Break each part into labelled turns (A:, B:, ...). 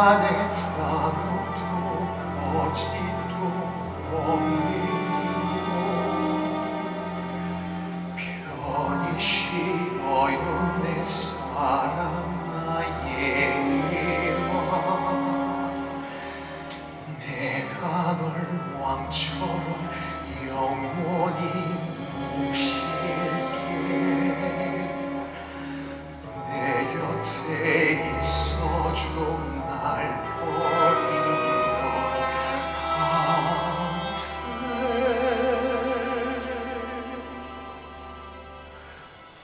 A: want it.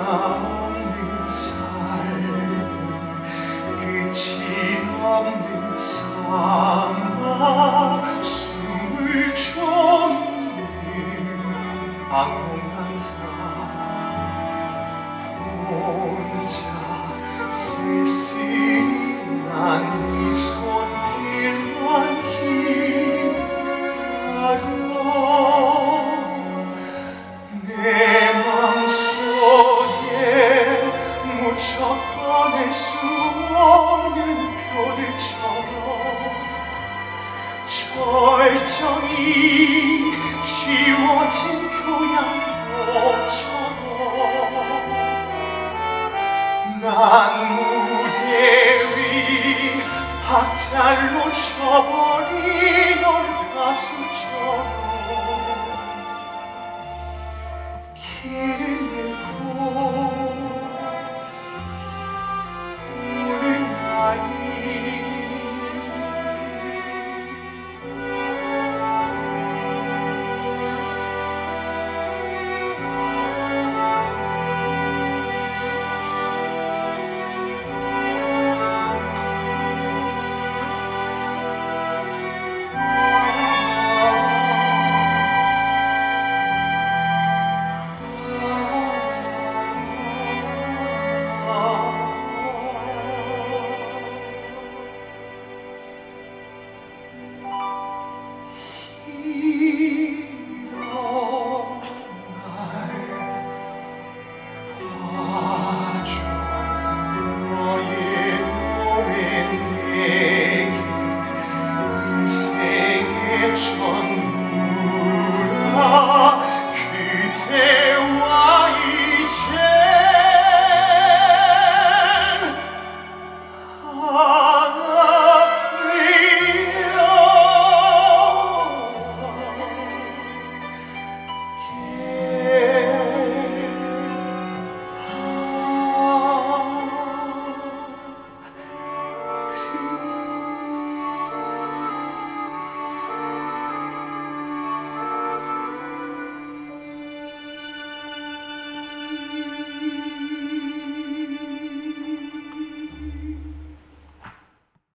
A: 없는 삶은 끝이 없는 사막 숨을 쉬는 악몽 같아. 외천이 지워진 교양곡처럼. 난 무대 위 박살로 쳐버린 널 가수처럼. Rich